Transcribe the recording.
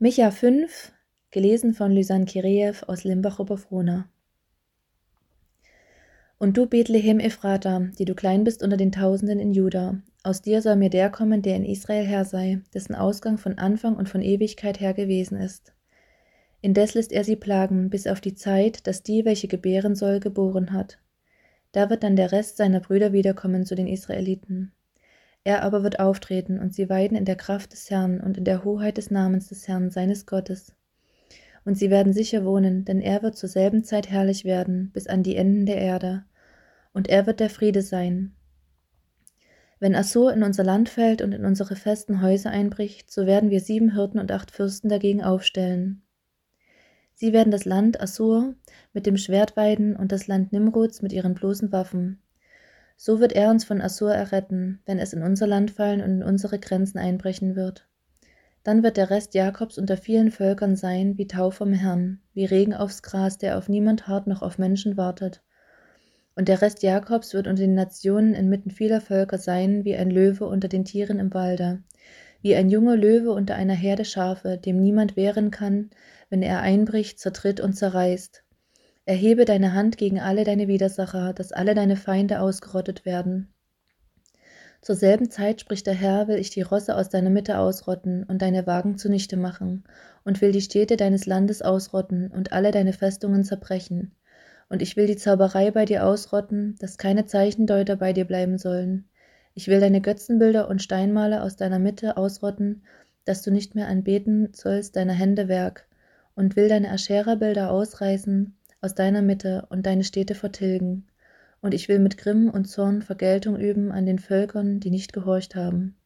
Micha 5, gelesen von Lysan Kireev aus Limbach Oberfrohna. Und du, Bethlehem Ephrata, die du klein bist unter den Tausenden in Juda, aus dir soll mir der kommen, der in Israel Herr sei, dessen Ausgang von Anfang und von Ewigkeit her gewesen ist. Indes lässt er sie plagen, bis auf die Zeit, dass die, welche gebären soll, geboren hat. Da wird dann der Rest seiner Brüder wiederkommen zu den Israeliten. Er aber wird auftreten, und sie weiden in der Kraft des Herrn und in der Hoheit des Namens des Herrn, seines Gottes. Und sie werden sicher wohnen, denn er wird zur selben Zeit herrlich werden, bis an die Enden der Erde. Und er wird der Friede sein. Wenn Assur in unser Land fällt und in unsere festen Häuser einbricht, so werden wir sieben Hirten und acht Fürsten dagegen aufstellen. Sie werden das Land Assur mit dem Schwert weiden und das Land Nimrods mit ihren bloßen Waffen. So wird er uns von Assur erretten, wenn es in unser Land fallen und in unsere Grenzen einbrechen wird. Dann wird der Rest Jakobs unter vielen Völkern sein, wie Tau vom Herrn, wie Regen aufs Gras, der auf niemand hart noch auf Menschen wartet. Und der Rest Jakobs wird unter den Nationen inmitten vieler Völker sein, wie ein Löwe unter den Tieren im Walde, wie ein junger Löwe unter einer Herde Schafe, dem niemand wehren kann, wenn er einbricht, zertritt und zerreißt. Erhebe deine Hand gegen alle deine Widersacher, dass alle deine Feinde ausgerottet werden. Zur selben Zeit spricht der Herr, will ich die Rosse aus deiner Mitte ausrotten und deine Wagen zunichte machen, und will die Städte deines Landes ausrotten und alle deine Festungen zerbrechen. Und ich will die Zauberei bei dir ausrotten, dass keine Zeichendeuter bei dir bleiben sollen. Ich will deine Götzenbilder und Steinmale aus deiner Mitte ausrotten, dass du nicht mehr anbeten sollst deiner Hände Werk, und will deine Aschera-Bilder ausreißen, aus deiner Mitte und deine Städte vertilgen. Und ich will mit Grimm und Zorn Vergeltung üben an den Völkern, die nicht gehorcht haben.